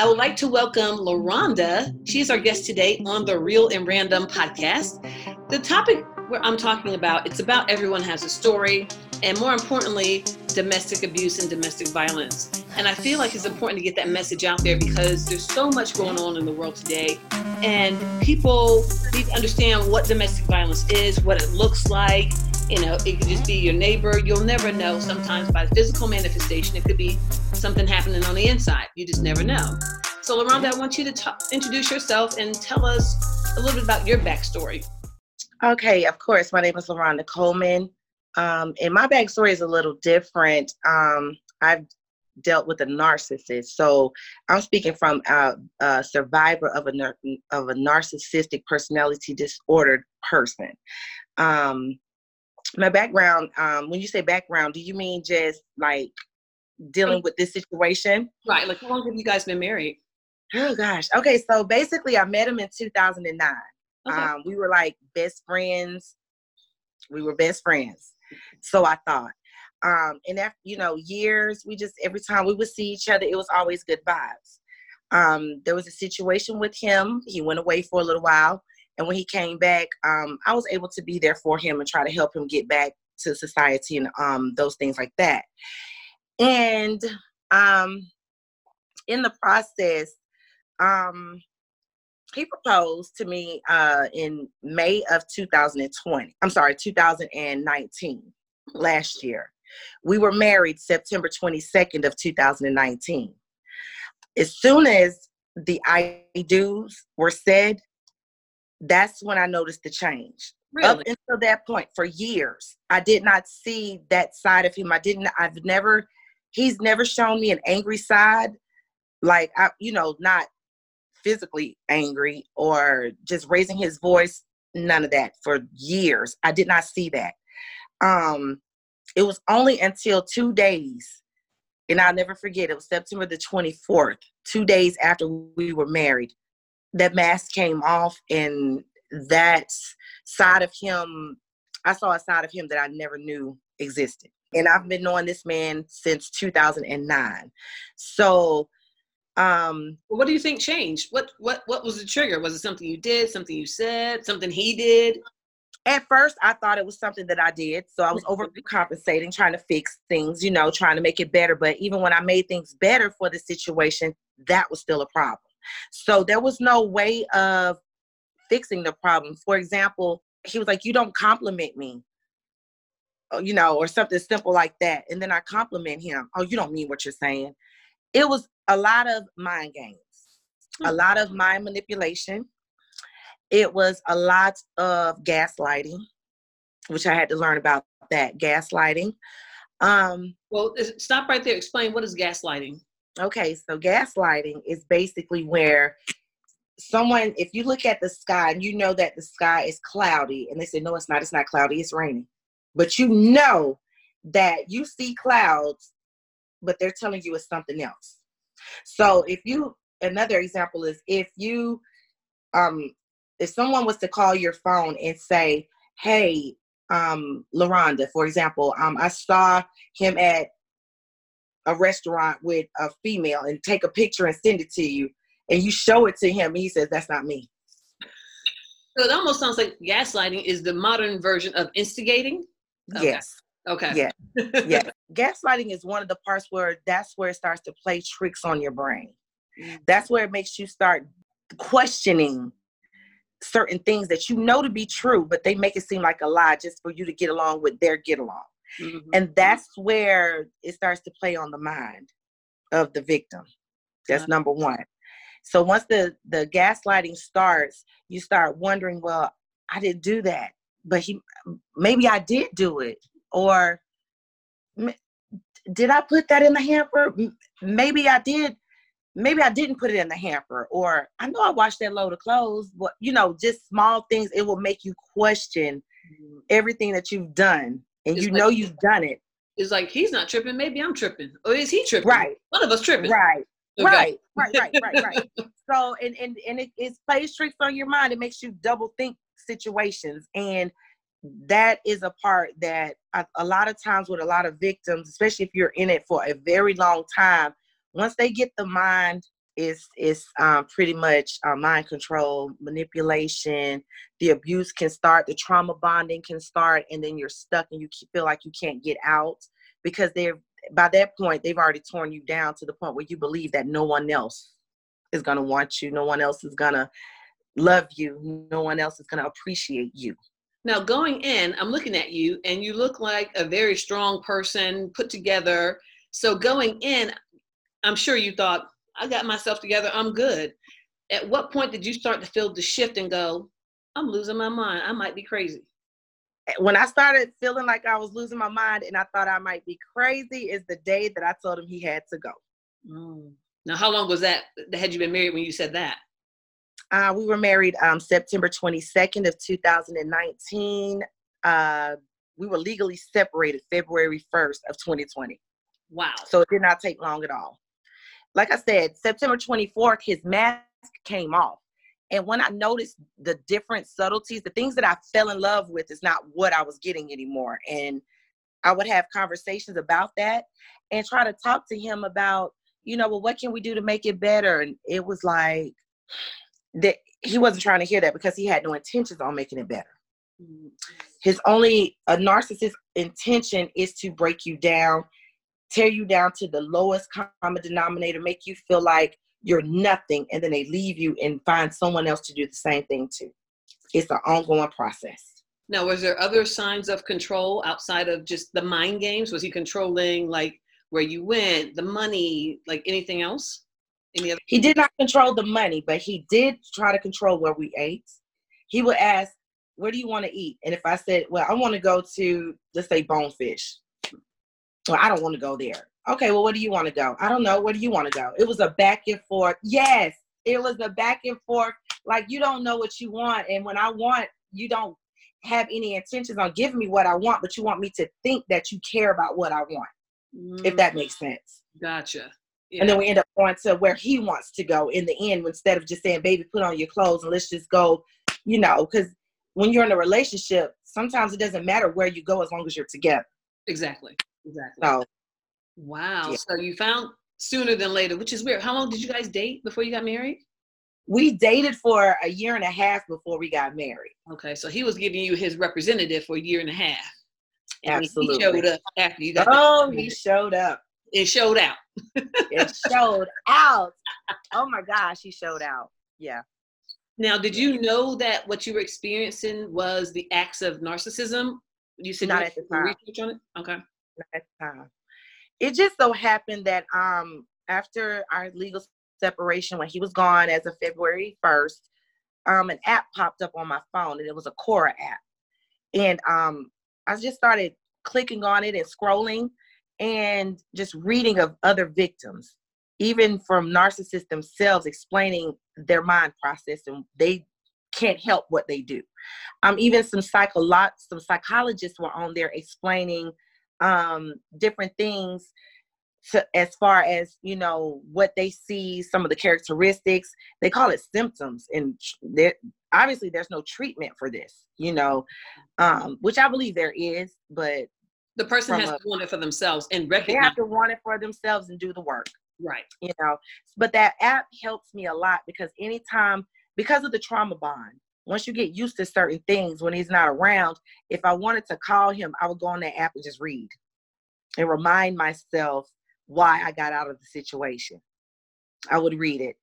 I would like to welcome LaRonda. She's our guest today on the Real and Random podcast. The topic where I'm talking about, it's about everyone has a story, and more importantly, domestic abuse and domestic violence. And I feel like it's important to get that message out there because there's so much going on in the world today, and people need to understand what domestic violence is, what it looks like. You know, it could just be your neighbor. You'll never know sometimes by physical manifestation. It could be something happening on the inside. You just never know. So, LaRonda, I want you to t- introduce yourself and tell us a little bit about your backstory. Okay, of course. My name is LaRonda Coleman. Um, and my backstory is a little different. Um, I've dealt with a narcissist, so I'm speaking from a, a survivor of a of a narcissistic personality disordered person. Um, my background, um, when you say background, do you mean just like dealing with this situation? Right. Like, how long have you guys been married? Oh gosh. Okay, so basically, I met him in 2009. Okay. Um, we were like best friends. We were best friends. So I thought. Um, and after, you know, years, we just, every time we would see each other, it was always good vibes. Um, there was a situation with him. He went away for a little while. And when he came back, um, I was able to be there for him and try to help him get back to society and um, those things like that. And um, in the process, um, he proposed to me uh, in May of 2020. I'm sorry, 2019, last year. We were married September 22nd of 2019. As soon as the I do's were said, that's when I noticed the change. Really? Up until that point, for years, I did not see that side of him. I didn't. I've never. He's never shown me an angry side, like I, you know, not physically angry or just raising his voice none of that for years i did not see that um it was only until two days and i'll never forget it was september the 24th two days after we were married that mask came off and that side of him i saw a side of him that i never knew existed. And i've been knowing this man since 2009 so um what do you think changed? What what what was the trigger? Was it something you did something you said something he did? At first i thought it was something that i did so i was overcompensating trying to fix things you know trying to make it better. But even when i made things better for the situation that was still a problem so there was no way of fixing the problem for example he was like you don't compliment me oh, you know or something simple like that and then i compliment him oh you don't mean what you're saying it was a lot of mind games, a mm. lot of mind manipulation. It was a lot of gaslighting, which I had to learn about that gaslighting. Um, well, stop right there. Explain what is gaslighting. Okay, so gaslighting is basically where someone, if you look at the sky and you know that the sky is cloudy, and they say, no, it's not, it's not cloudy, it's raining. But you know that you see clouds, but they're telling you it's something else. So if you another example is if you um if someone was to call your phone and say, "Hey, um LaRonda, for example, um I saw him at a restaurant with a female and take a picture and send it to you and you show it to him and he says that's not me." So it almost sounds like gaslighting is the modern version of instigating. Okay. Yes. Okay. Yeah. yeah. Gaslighting is one of the parts where that's where it starts to play tricks on your brain. Mm-hmm. That's where it makes you start questioning certain things that you know to be true, but they make it seem like a lie just for you to get along with their get along. Mm-hmm. And that's where it starts to play on the mind of the victim. That's uh-huh. number one. So once the the gaslighting starts, you start wondering, well, I didn't do that, but he maybe I did do it or did I put that in the hamper? Maybe I did. Maybe I didn't put it in the hamper, or I know I washed that load of clothes, but you know, just small things. It will make you question mm-hmm. everything that you've done, and it's you like, know you've done it. It's like he's not tripping. Maybe I'm tripping, or is he tripping? Right. One of us tripping. Right. Okay. Right. Right. Right. Right. Right. so, and and and it, it plays tricks on your mind. It makes you double think situations, and that is a part that a, a lot of times with a lot of victims, especially if you're in it for a very long time, once they get the mind it's it's um, pretty much uh, mind control, manipulation. The abuse can start, the trauma bonding can start, and then you're stuck and you feel like you can't get out because they're by that point they've already torn you down to the point where you believe that no one else is gonna want you, no one else is gonna love you, no one else is gonna appreciate you. Now, going in, I'm looking at you, and you look like a very strong person, put together. So, going in, I'm sure you thought, I got myself together, I'm good. At what point did you start to feel the shift and go, I'm losing my mind, I might be crazy? When I started feeling like I was losing my mind and I thought I might be crazy, is the day that I told him he had to go. Mm. Now, how long was that? Had you been married when you said that? Uh, we were married um, September 22nd of 2019. Uh, we were legally separated February 1st of 2020. Wow. So it did not take long at all. Like I said, September 24th, his mask came off. And when I noticed the different subtleties, the things that I fell in love with is not what I was getting anymore. And I would have conversations about that and try to talk to him about, you know, well, what can we do to make it better? And it was like, that he wasn't trying to hear that because he had no intentions on making it better. Mm-hmm. His only a narcissist intention is to break you down, tear you down to the lowest common denominator, make you feel like you're nothing, and then they leave you and find someone else to do the same thing to. It's an ongoing process. Now, was there other signs of control outside of just the mind games? Was he controlling like where you went, the money, like anything else? Any other? He did not control the money, but he did try to control where we ate. He would ask, "Where do you want to eat?" And if I said, "Well, I want to go to, let's say, Bonefish," well, I don't want to go there. Okay, well, where do you want to go? I don't know. Where do you want to go? It was a back and forth. Yes, it was a back and forth. Like you don't know what you want, and when I want, you don't have any intentions on giving me what I want, but you want me to think that you care about what I want. Mm. If that makes sense. Gotcha. Yeah. And then we end up going to where he wants to go in the end instead of just saying, baby, put on your clothes and let's just go, you know, because when you're in a relationship, sometimes it doesn't matter where you go as long as you're together. Exactly. Exactly. So, wow. Yeah. So you found sooner than later, which is weird. How long did you guys date before you got married? We dated for a year and a half before we got married. Okay. So he was giving you his representative for a year and a half. And Absolutely. He showed up after you got Oh, he showed up it showed out. it showed out. Oh my gosh, he showed out. Yeah. Now, did you know that what you were experiencing was the acts of narcissism? You said not at the time. Research on it. Okay. Time. It just so happened that um after our legal separation, when he was gone as of February first, um an app popped up on my phone, and it was a Quora app, and um I just started clicking on it and scrolling and just reading of other victims, even from narcissists themselves explaining their mind process and they can't help what they do. Um, even some psycholo- some psychologists were on there explaining um, different things to, as far as you know what they see, some of the characteristics. They call it symptoms, and there obviously there's no treatment for this, you know, um, which I believe there is, but the person has a, to want it for themselves and recognize. They have to want it for themselves and do the work. Right. You know, but that app helps me a lot because anytime, because of the trauma bond, once you get used to certain things when he's not around, if I wanted to call him, I would go on that app and just read and remind myself why I got out of the situation. I would read it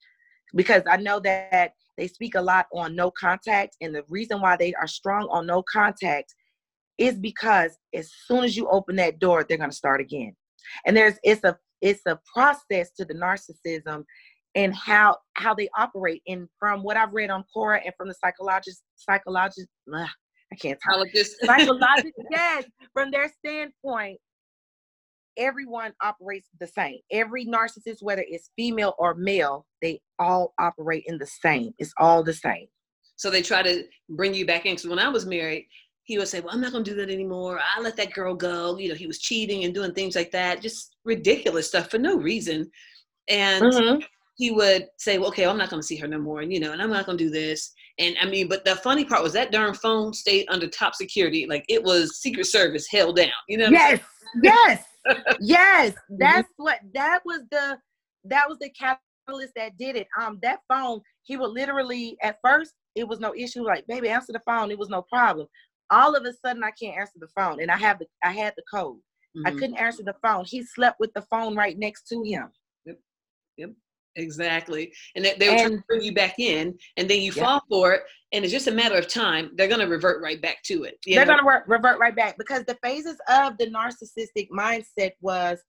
because I know that they speak a lot on no contact. And the reason why they are strong on no contact is because as soon as you open that door, they're going to start again. And there's it's a it's a process to the narcissism and how how they operate. And from what I've read on Quora and from the psychologist psychologist, ugh, I can't talk. Psychologist, yes, from their standpoint, everyone operates the same. Every narcissist, whether it's female or male, they all operate in the same. It's all the same. So they try to bring you back in. Because when I was married, he would say, Well, I'm not gonna do that anymore. I let that girl go. You know, he was cheating and doing things like that, just ridiculous stuff for no reason. And mm-hmm. He would say, well, okay, I'm not gonna see her no more, and you know, and I'm not gonna do this. And I mean, but the funny part was that darn phone stayed under top security, like it was Secret Service held down, you know? Yes, yes, yes. That's mm-hmm. what that was the that was the journalist that did it. Um, that phone, he would literally at first it was no issue. Like, baby, answer the phone. It was no problem. All of a sudden, I can't answer the phone, and I have the I had the code. Mm-hmm. I couldn't answer the phone. He slept with the phone right next to him. Yep. Yep. Exactly. And they, they were trying to bring you back in, and then you yep. fall for it, and it's just a matter of time. They're going to revert right back to it. They're going to revert right back because the phases of the narcissistic mindset was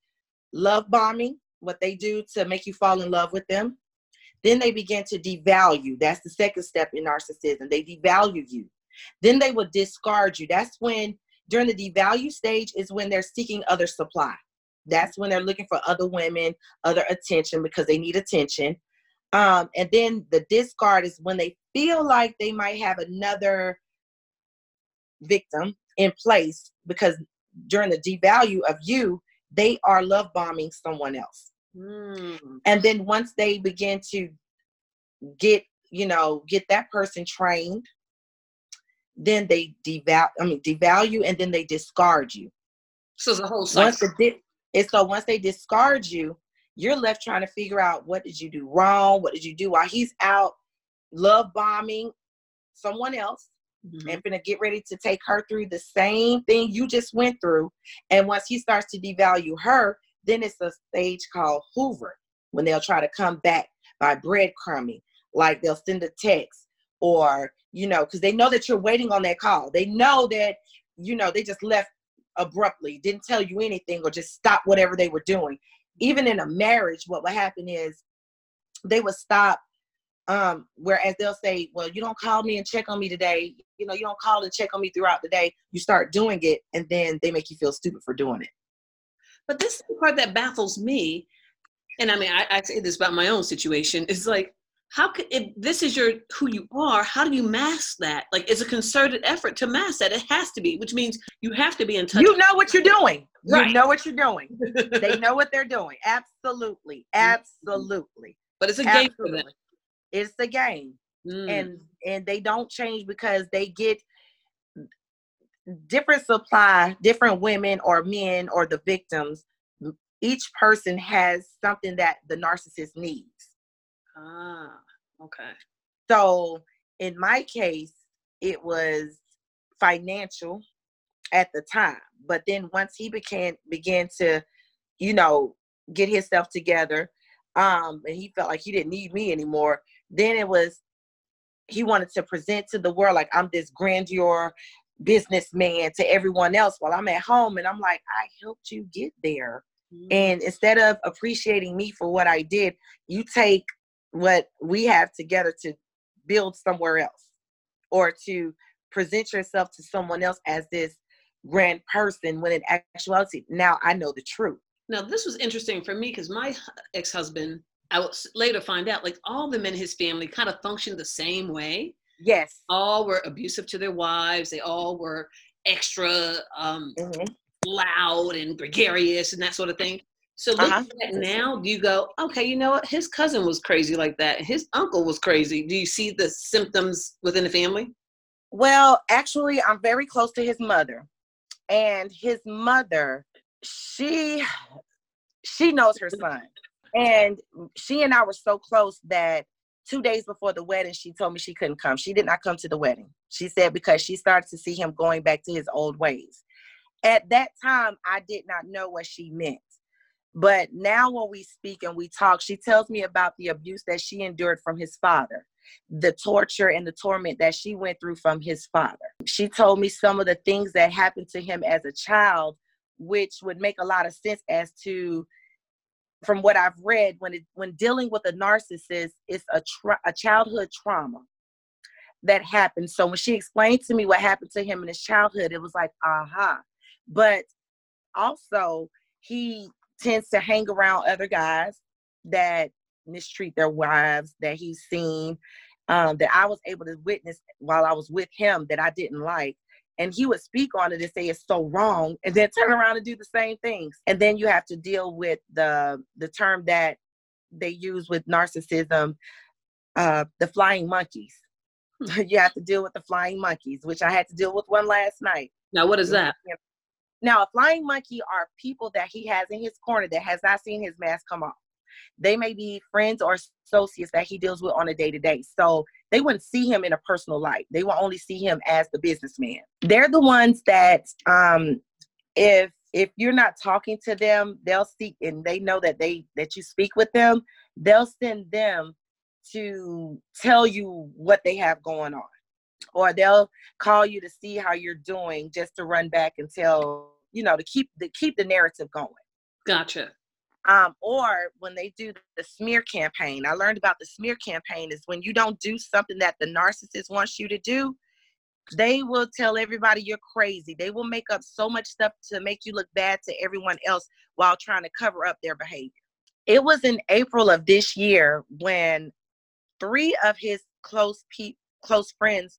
love bombing, what they do to make you fall in love with them. Then they begin to devalue. That's the second step in narcissism. They devalue you. Then they will discard you. That's when, during the devalue stage, is when they're seeking other supply. That's when they're looking for other women, other attention because they need attention. Um, and then the discard is when they feel like they might have another victim in place because during the devalue of you, they are love bombing someone else. Mm. And then once they begin to get, you know, get that person trained, then they devalue, I mean, devalue and then they discard you. So the whole cycle. Once the and so once they discard you, you're left trying to figure out what did you do wrong? What did you do while he's out love bombing someone else mm-hmm. and gonna get ready to take her through the same thing you just went through. And once he starts to devalue her, then it's a stage called Hoover when they'll try to come back by breadcrumbing, like they'll send a text or, you know, because they know that you're waiting on that call. They know that, you know, they just left abruptly, didn't tell you anything, or just stop whatever they were doing. Even in a marriage, what would happen is they would stop um, whereas they'll say, well, you don't call me and check on me today. You know, you don't call and check on me throughout the day. You start doing it, and then they make you feel stupid for doing it. But this part that baffles me, and I mean, I, I say this about my own situation, is like, how could if this is your who you are, how do you mask that? Like, it's a concerted effort to mask that. It has to be, which means you have to be in touch. You know what you're doing. Right. You know what you're doing. they know what they're doing. Absolutely. Mm-hmm. Absolutely. But it's a Absolutely. game for them it's the game mm. and and they don't change because they get different supply different women or men or the victims each person has something that the narcissist needs ah okay so in my case it was financial at the time but then once he began began to you know get himself together um and he felt like he didn't need me anymore then it was he wanted to present to the world like I'm this grandeur businessman to everyone else while I'm at home. And I'm like, I helped you get there. Mm-hmm. And instead of appreciating me for what I did, you take what we have together to build somewhere else or to present yourself to someone else as this grand person when in actuality, now I know the truth. Now, this was interesting for me because my ex husband i will later find out like all the men in his family kind of functioned the same way. Yes. All were abusive to their wives. They all were extra um, mm-hmm. loud and gregarious and that sort of thing. So looking uh-huh. at now, do you go, okay, you know what? His cousin was crazy like that. His uncle was crazy. Do you see the symptoms within the family? Well, actually, I'm very close to his mother. And his mother, she she knows her son. And she and I were so close that two days before the wedding, she told me she couldn't come. She did not come to the wedding. She said because she started to see him going back to his old ways. At that time, I did not know what she meant. But now, when we speak and we talk, she tells me about the abuse that she endured from his father, the torture and the torment that she went through from his father. She told me some of the things that happened to him as a child, which would make a lot of sense as to from what I've read, when it, when dealing with a narcissist, it's a tra- a childhood trauma that happened. So when she explained to me what happened to him in his childhood, it was like, aha. But also, he tends to hang around other guys that mistreat their wives that he's seen, um, that I was able to witness while I was with him that I didn't like. And he would speak on it and say it's so wrong and then turn around and do the same things. And then you have to deal with the the term that they use with narcissism uh the flying monkeys. Hmm. you have to deal with the flying monkeys which i had to deal with one last night. Now what is that now a flying monkey are people that he has in his corner that has not seen his mask come off They may be friends or associates that he deals with on a day to day. So they wouldn't see him in a personal light. They will only see him as the businessman. They're the ones that, um, if if you're not talking to them, they'll see and they know that they that you speak with them. They'll send them to tell you what they have going on, or they'll call you to see how you're doing, just to run back and tell you know to keep the keep the narrative going. Gotcha. Um, or when they do the smear campaign, I learned about the smear campaign is when you don't do something that the narcissist wants you to do, they will tell everybody you're crazy. They will make up so much stuff to make you look bad to everyone else while trying to cover up their behavior. It was in April of this year when three of his close pe- close friends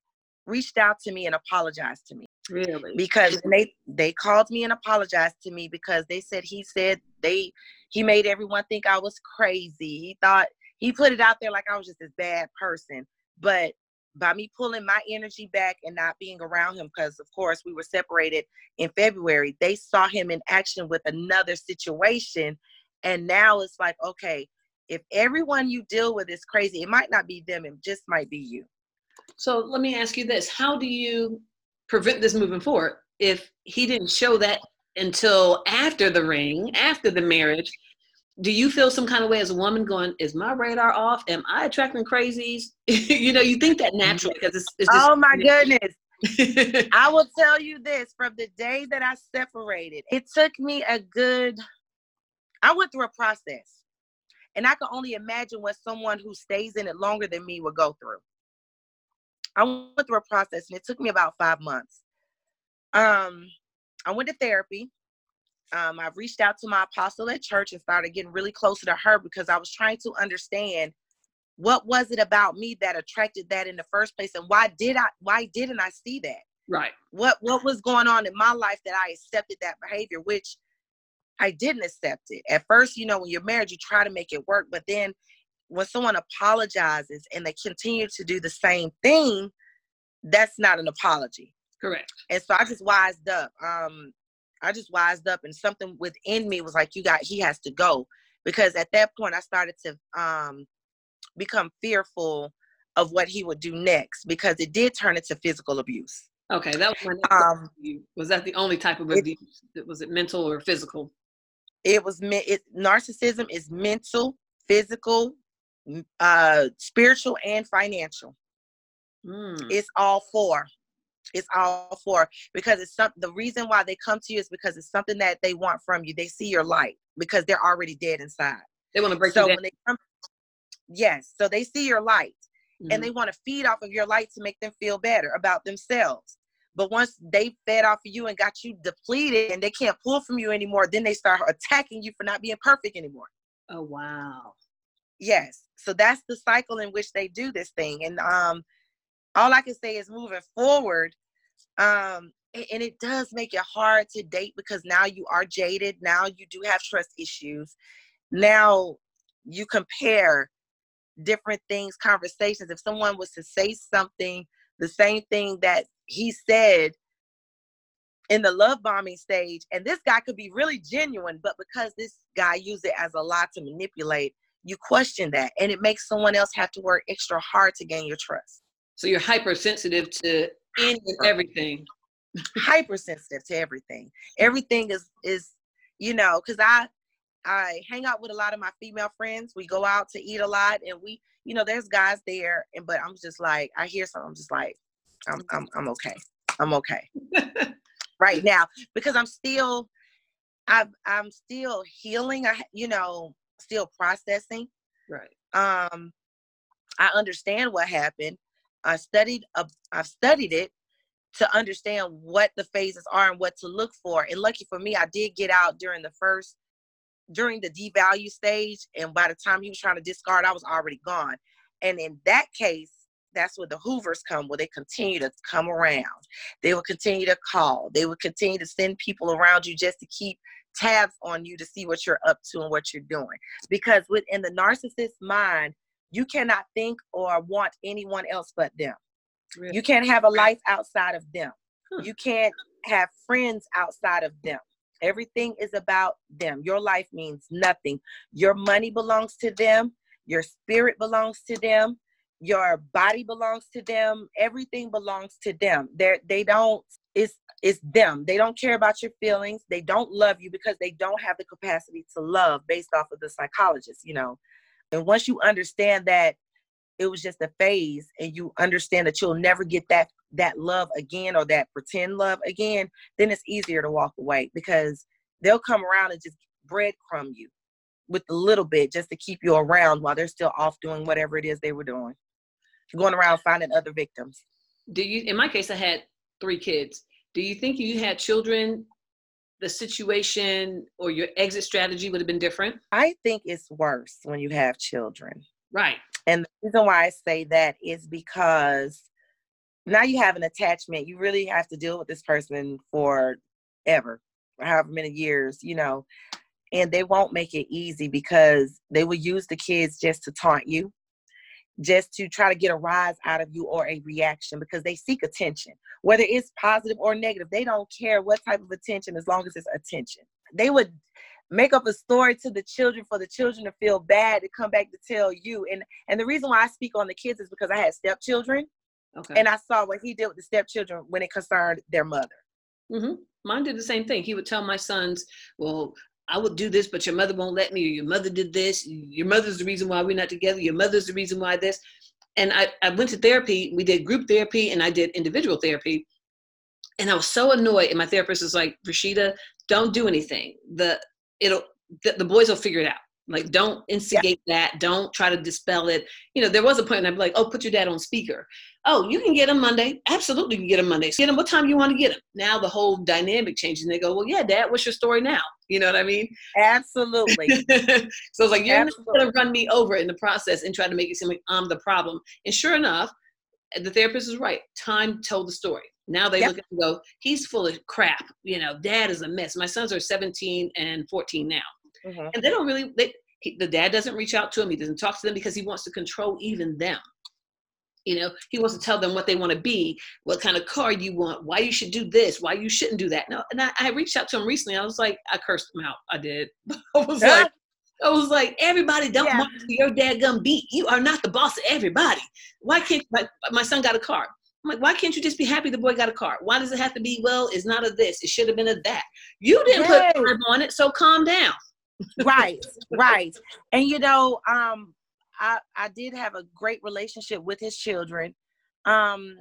reached out to me and apologized to me. Really? Because they they called me and apologized to me because they said he said they he made everyone think I was crazy. He thought he put it out there like I was just this bad person. But by me pulling my energy back and not being around him, because of course we were separated in February, they saw him in action with another situation. And now it's like, okay, if everyone you deal with is crazy, it might not be them, it just might be you. So let me ask you this. How do you prevent this moving forward if he didn't show that until after the ring, after the marriage? do you feel some kind of way as a woman going is my radar off? Am i attracting crazies? You know you think that naturally because it's, it's just, oh my goodness. I will tell you this. From the day that i separated it took me a good i went through a process. And i can only imagine what someone who stays in it longer than me would go through i went through a process and it took me about five months um i went to therapy um, I've reached out to my apostle at church and started getting really closer to her because I was trying to understand what was it about me that attracted that in the first place and why did I why didn't I see that? Right. What what was going on in my life that I accepted that behavior, which I didn't accept it. At first, you know, when you're married, you try to make it work, but then when someone apologizes and they continue to do the same thing, that's not an apology. Correct. And so I just wised up. Um, I just wised up and something within me was like, you got, he has to go. Because at that point, I started to um, become fearful of what he would do next because it did turn into physical abuse. Okay, that was my um, Was that the only type of abuse? It, was it mental or physical? It was it, narcissism is mental, physical, uh, spiritual, and financial. Mm. It's all four it's all for because it's some the reason why they come to you is because it's something that they want from you. They see your light because they're already dead inside. They want to break so when they come, yes, so they see your light mm-hmm. and they want to feed off of your light to make them feel better about themselves. But once they fed off of you and got you depleted and they can't pull from you anymore, then they start attacking you for not being perfect anymore. Oh wow. Yes. So that's the cycle in which they do this thing. And um all I can say is moving forward, um, and it does make it hard to date because now you are jaded. Now you do have trust issues. Now you compare different things, conversations. If someone was to say something, the same thing that he said in the love bombing stage, and this guy could be really genuine, but because this guy used it as a lie to manipulate, you question that. And it makes someone else have to work extra hard to gain your trust. So you're hypersensitive to any and everything. hypersensitive to everything. Everything is is you know because I I hang out with a lot of my female friends. We go out to eat a lot, and we you know there's guys there, and but I'm just like I hear something, I'm just like I'm I'm I'm okay. I'm okay right now because I'm still I'm I'm still healing. I you know still processing. Right. Um, I understand what happened I studied uh, I've studied it to understand what the phases are and what to look for. And lucky for me, I did get out during the first during the devalue stage. And by the time he was trying to discard, I was already gone. And in that case, that's where the Hoovers come, where they continue to come around. They will continue to call. They will continue to send people around you just to keep tabs on you to see what you're up to and what you're doing. Because within the narcissist mind, you cannot think or want anyone else but them. Really? You can't have a life outside of them. Huh. You can't have friends outside of them. Everything is about them. Your life means nothing. Your money belongs to them. Your spirit belongs to them. Your body belongs to them. Everything belongs to them. They they don't. It's it's them. They don't care about your feelings. They don't love you because they don't have the capacity to love based off of the psychologist. You know, and once you understand that it was just a phase, and you understand that you'll never get that that love again or that pretend love again, then it's easier to walk away because they'll come around and just breadcrumb you with a little bit just to keep you around while they're still off doing whatever it is they were doing, going around finding other victims. Do you? In my case, I had three kids. Do you think you had children? The situation or your exit strategy would have been different? I think it's worse when you have children. Right. And the reason why I say that is because now you have an attachment. You really have to deal with this person for ever, however many years, you know, and they won't make it easy because they will use the kids just to taunt you, just to try to get a rise out of you or a reaction because they seek attention, whether it's positive or negative. They don't care what type of attention as long as it's attention. They would make up a story to the children for the children to feel bad to come back to tell you and and the reason why i speak on the kids is because i had stepchildren Okay. And I saw what he did with the stepchildren when it concerned their mother. Mm-hmm. Mine did the same thing. He would tell my sons, "Well, I would do this, but your mother won't let me. Or your mother did this. Your mother's the reason why we're not together. Your mother's the reason why this." And I, I went to therapy. We did group therapy, and I did individual therapy. And I was so annoyed. And my therapist was like, "Rashida, don't do anything. The it'll the, the boys will figure it out." Like, don't instigate yeah. that. Don't try to dispel it. You know, there was a point, and I'd be like, "Oh, put your dad on speaker." Oh, you can get him Monday. Absolutely, you can get him Monday. So get him what time you want to get him. Now the whole dynamic changes, and they go, "Well, yeah, Dad, what's your story now?" You know what I mean? Absolutely. so it's like you're Absolutely. not going to run me over in the process and try to make it seem like I'm the problem. And sure enough, the therapist is right. Time told the story. Now they yep. look at and go, "He's full of crap." You know, Dad is a mess. My sons are 17 and 14 now mm-hmm. and they don't really they, he, the dad doesn't reach out to him he doesn't talk to them because he wants to control even them you know he wants to tell them what they want to be what kind of car you want why you should do this why you shouldn't do that no and i, I reached out to him recently i was like i cursed him out i did i was like I was like, everybody don't yeah. want your dad gonna beat. You are not the boss of everybody. Why can't my, my son got a car? I'm like, why can't you just be happy the boy got a car? Why does it have to be, well, it's not a this, it should have been a that. You didn't put time on it, so calm down right, right. And you know, um, I I did have a great relationship with his children. Um,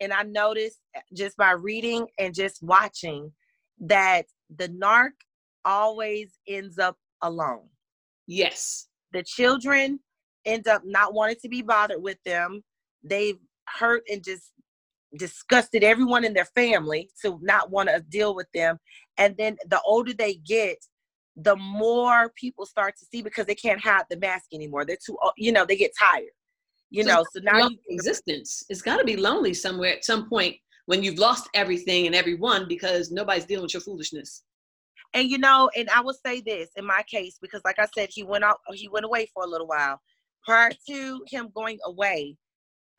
and I noticed eh, just by reading and just watching that the narc always ends up alone. Yes. The children end up not wanting to be bothered with them. They've hurt and just disgusted everyone in their family to not want to deal with them. And then the older they get, the more people start to see because they can't hide the mask anymore. They're too, you know, they get tired. You so know, so now you, existence. It's got to be lonely somewhere at some point when you've lost everything and everyone because nobody's dealing with your foolishness. And you know, and I will say this in my case because, like I said, he went out. He went away for a little while. Prior to him going away,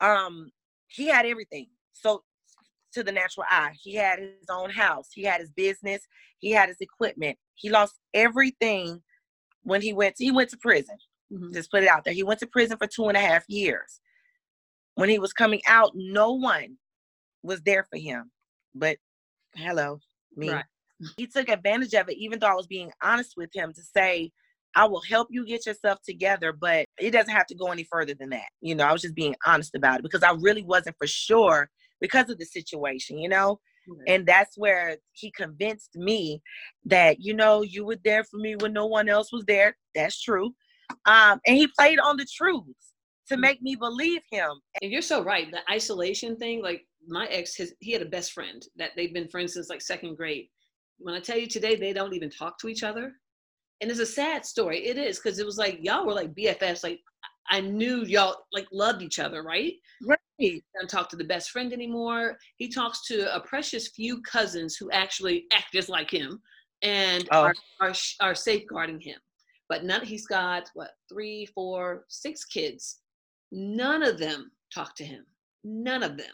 um, he had everything. So to the natural eye. He had his own house, he had his business, he had his equipment. He lost everything when he went to, he went to prison. Mm-hmm. Just put it out there. He went to prison for two and a half years. When he was coming out, no one was there for him. But hello, me. Right. He took advantage of it, even though I was being honest with him to say, I will help you get yourself together, but it doesn't have to go any further than that. You know, I was just being honest about it because I really wasn't for sure because of the situation, you know? Mm-hmm. And that's where he convinced me that, you know, you were there for me when no one else was there. That's true. Um, and he played on the truths to mm-hmm. make me believe him. And you're so right. The isolation thing, like my ex, his, he had a best friend that they've been friends since like second grade. When I tell you today, they don't even talk to each other. And it's a sad story. It is because it was like y'all were like BFFs. Like I knew y'all like loved each other, right? Right. He doesn't talk to the best friend anymore. He talks to a precious few cousins who actually act just like him and oh. are, are, are safeguarding him. But none. He's got what three, four, six kids. None of them talk to him. None of them.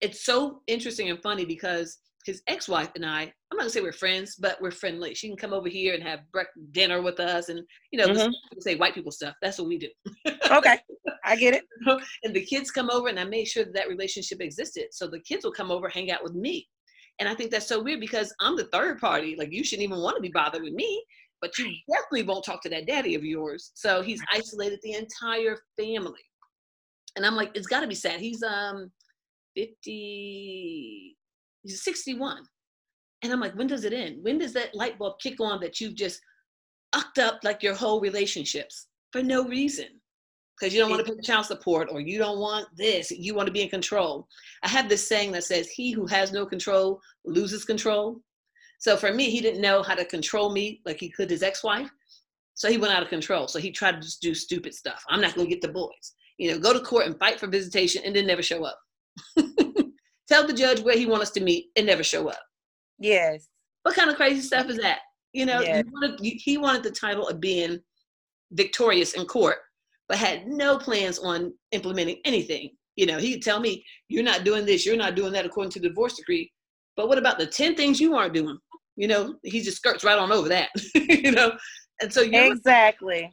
It's so interesting and funny because his ex-wife and I, I'm not gonna say we're friends, but we're friendly. She can come over here and have breakfast, dinner with us, and you know, mm-hmm. say white people stuff. That's what we do. okay, I get it. and the kids come over, and I made sure that that relationship existed. So the kids will come over, hang out with me, and I think that's so weird because I'm the third party. Like you shouldn't even want to be bothered with me, but you definitely won't talk to that daddy of yours. So he's isolated the entire family, and I'm like, it's got to be sad. He's um 50 He's 61. And I'm like, when does it end? When does that light bulb kick on that you've just ucked up like your whole relationships for no reason? Because you don't want to pay child support or you don't want this, you want to be in control. I have this saying that says, He who has no control loses control. So for me, he didn't know how to control me like he could his ex wife. So he went out of control. So he tried to just do stupid stuff. I'm not going to get the boys. You know, go to court and fight for visitation and then never show up. tell the judge where he wants us to meet and never show up. Yes. What kind of crazy stuff is that? You know, yes. wanted, he wanted the title of being victorious in court, but had no plans on implementing anything. You know, he'd tell me, you're not doing this, you're not doing that according to the divorce decree. But what about the 10 things you aren't doing? You know, he just skirts right on over that, you know? And so you exactly.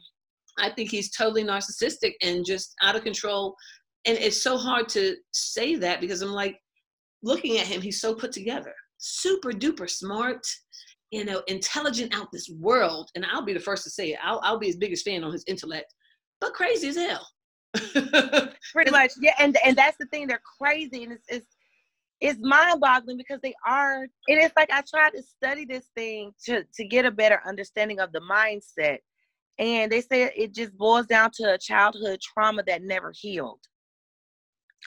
I think he's totally narcissistic and just out of control. And it's so hard to say that because I'm like, looking at him, he's so put together, super duper smart, you know, intelligent out this world. And I'll be the first to say it. I'll, I'll be his biggest fan on his intellect, but crazy as hell. Pretty much, yeah. And and that's the thing. They're crazy, and it's it's it's mind-boggling because they are. And it's like I tried to study this thing to to get a better understanding of the mindset. And they say it just boils down to a childhood trauma that never healed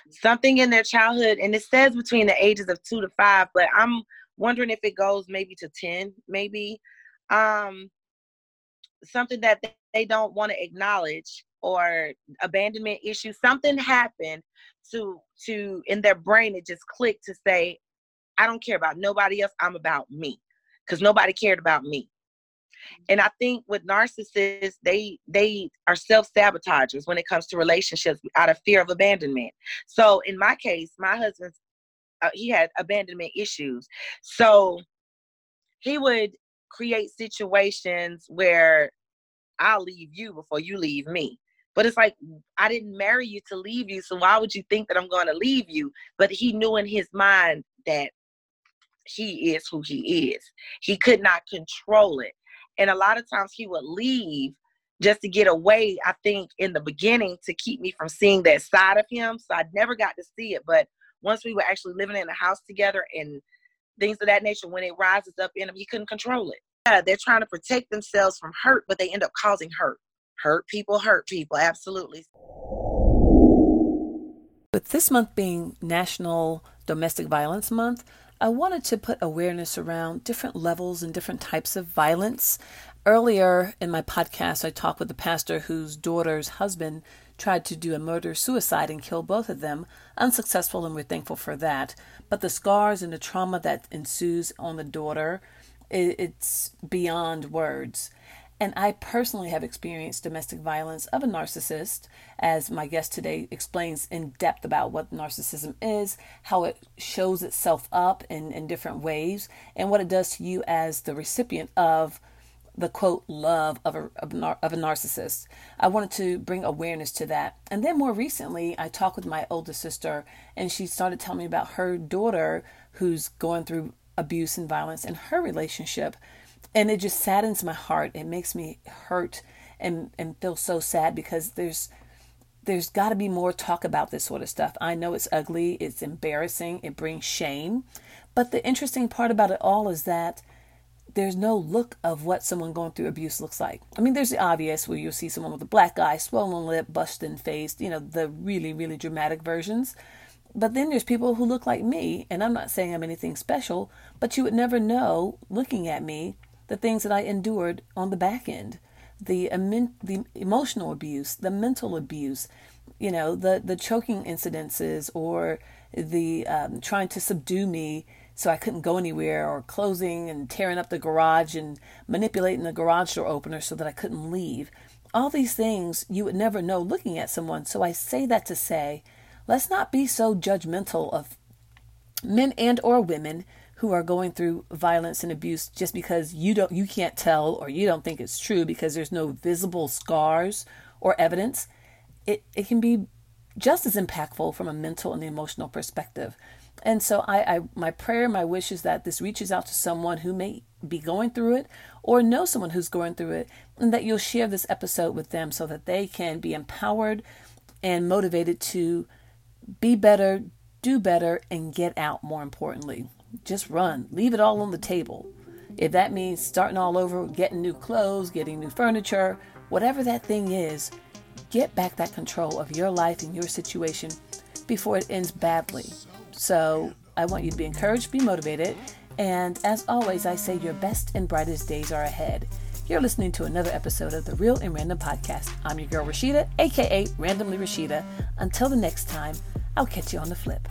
something in their childhood, and it says between the ages of two to five, but I'm wondering if it goes maybe to 10, maybe. Um, something that they don't want to acknowledge or abandonment issue something happened to to in their brain it just clicked to say i don't care about nobody else i'm about me because nobody cared about me and I think with narcissists, they they are self sabotagers when it comes to relationships out of fear of abandonment. So in my case, my husband, uh, he had abandonment issues, so he would create situations where I'll leave you before you leave me. But it's like I didn't marry you to leave you, so why would you think that I'm going to leave you? But he knew in his mind that he is who he is. He could not control it. And a lot of times he would leave just to get away, I think, in the beginning to keep me from seeing that side of him. So I never got to see it. But once we were actually living in a house together and things of that nature, when it rises up in him, he couldn't control it. Yeah, they're trying to protect themselves from hurt, but they end up causing hurt. Hurt people, hurt people, absolutely. With this month being National Domestic Violence Month, I wanted to put awareness around different levels and different types of violence. Earlier in my podcast, I talked with the pastor whose daughter's husband tried to do a murder suicide and kill both of them. Unsuccessful, and we're thankful for that. But the scars and the trauma that ensues on the daughter, it's beyond words. And I personally have experienced domestic violence of a narcissist, as my guest today explains in depth about what narcissism is, how it shows itself up in, in different ways, and what it does to you as the recipient of the quote love of a, of a narcissist. I wanted to bring awareness to that. And then more recently, I talked with my oldest sister, and she started telling me about her daughter who's going through abuse and violence in her relationship and it just saddens my heart. It makes me hurt and and feel so sad because there's there's got to be more talk about this sort of stuff. I know it's ugly, it's embarrassing, it brings shame, but the interesting part about it all is that there's no look of what someone going through abuse looks like. I mean, there's the obvious where you'll see someone with a black eye, swollen lip, busted face, you know, the really, really dramatic versions. But then there's people who look like me, and I'm not saying I'm anything special, but you would never know looking at me the things that I endured on the back end, the the emotional abuse, the mental abuse, you know, the the choking incidences or the um, trying to subdue me so I couldn't go anywhere, or closing and tearing up the garage and manipulating the garage door opener so that I couldn't leave. All these things you would never know looking at someone. So I say that to say, let's not be so judgmental of men and or women who are going through violence and abuse just because you don't you can't tell or you don't think it's true because there's no visible scars or evidence it, it can be just as impactful from a mental and emotional perspective. And so I, I my prayer my wish is that this reaches out to someone who may be going through it or know someone who's going through it and that you'll share this episode with them so that they can be empowered and motivated to be better do better and get out more importantly just run. Leave it all on the table. If that means starting all over, getting new clothes, getting new furniture, whatever that thing is, get back that control of your life and your situation before it ends badly. So I want you to be encouraged, be motivated, and as always, I say your best and brightest days are ahead. You're listening to another episode of the Real and Random Podcast. I'm your girl Rashida, aka Randomly Rashida. Until the next time, I'll catch you on the flip.